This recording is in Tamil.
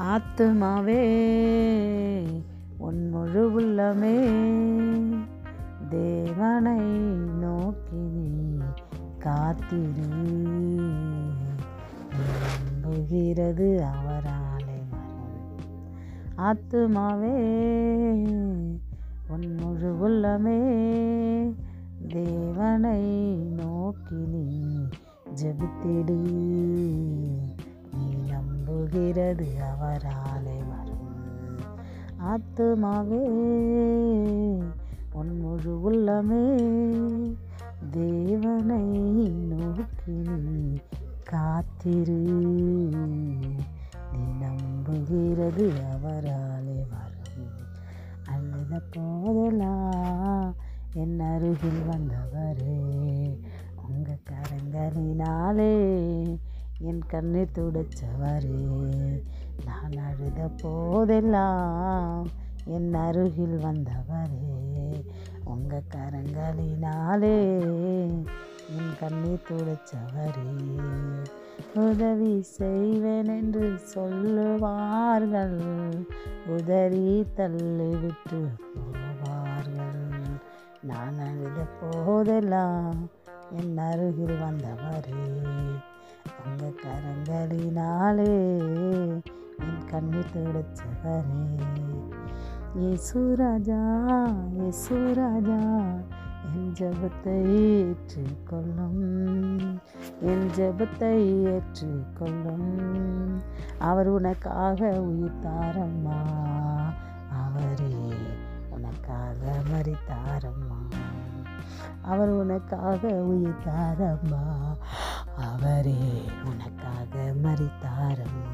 ஆத்துமாவே உன் முழு உள்ளமே. தேவனை நோக்கி நீ காத்திரு. நம்புகிறது அவராலே வரும் ஆத்துமாவே உன் முழு உள்ளமே. தேவனை நோக்கி நீ ஜபித்திடு. போகிறது அவராலே வரும். ஆத்துமாவே உன் முழு உள்ளமே தேவனை நோக்கி காத்திரு. நீ நம்புகிறது அவராலே வரும். அழுத போதெல்லாம் என் அருகில் வந்தவரே உங்கள் கரங்களினாலே என் கண்ணை துடைச்சவரே நான் அழுத போதெல்லாம் என் அருகில் வந்தவரே உங்கள் கரங்களினாலே என் கண்ணை துடைச்சவரே. உதவி செய்வேன் என்று சொல்லுவார்கள் உதறி தள்ளிவிட்டு போவார்கள். நான் அழுத போதெல்லாம் என் அருகில் வந்தவரே. கரங்களினாலே என் கண்ணை துடைச்சவரே. இயேசுராஜா இயேசுராஜா என் ஜபத்தை ஏற்றுக்கொள்ளும். என் ஜபத்தை ஏற்றுக்கொள்ளும். அவர் உனக்காக உயிர்த்தாரம்மா அவரே உனக்காக மறித்தாரம்மா அவர் உனக்காக உயிர் தாரம்மா அவரே உனக்காக மறித்தாரம்மா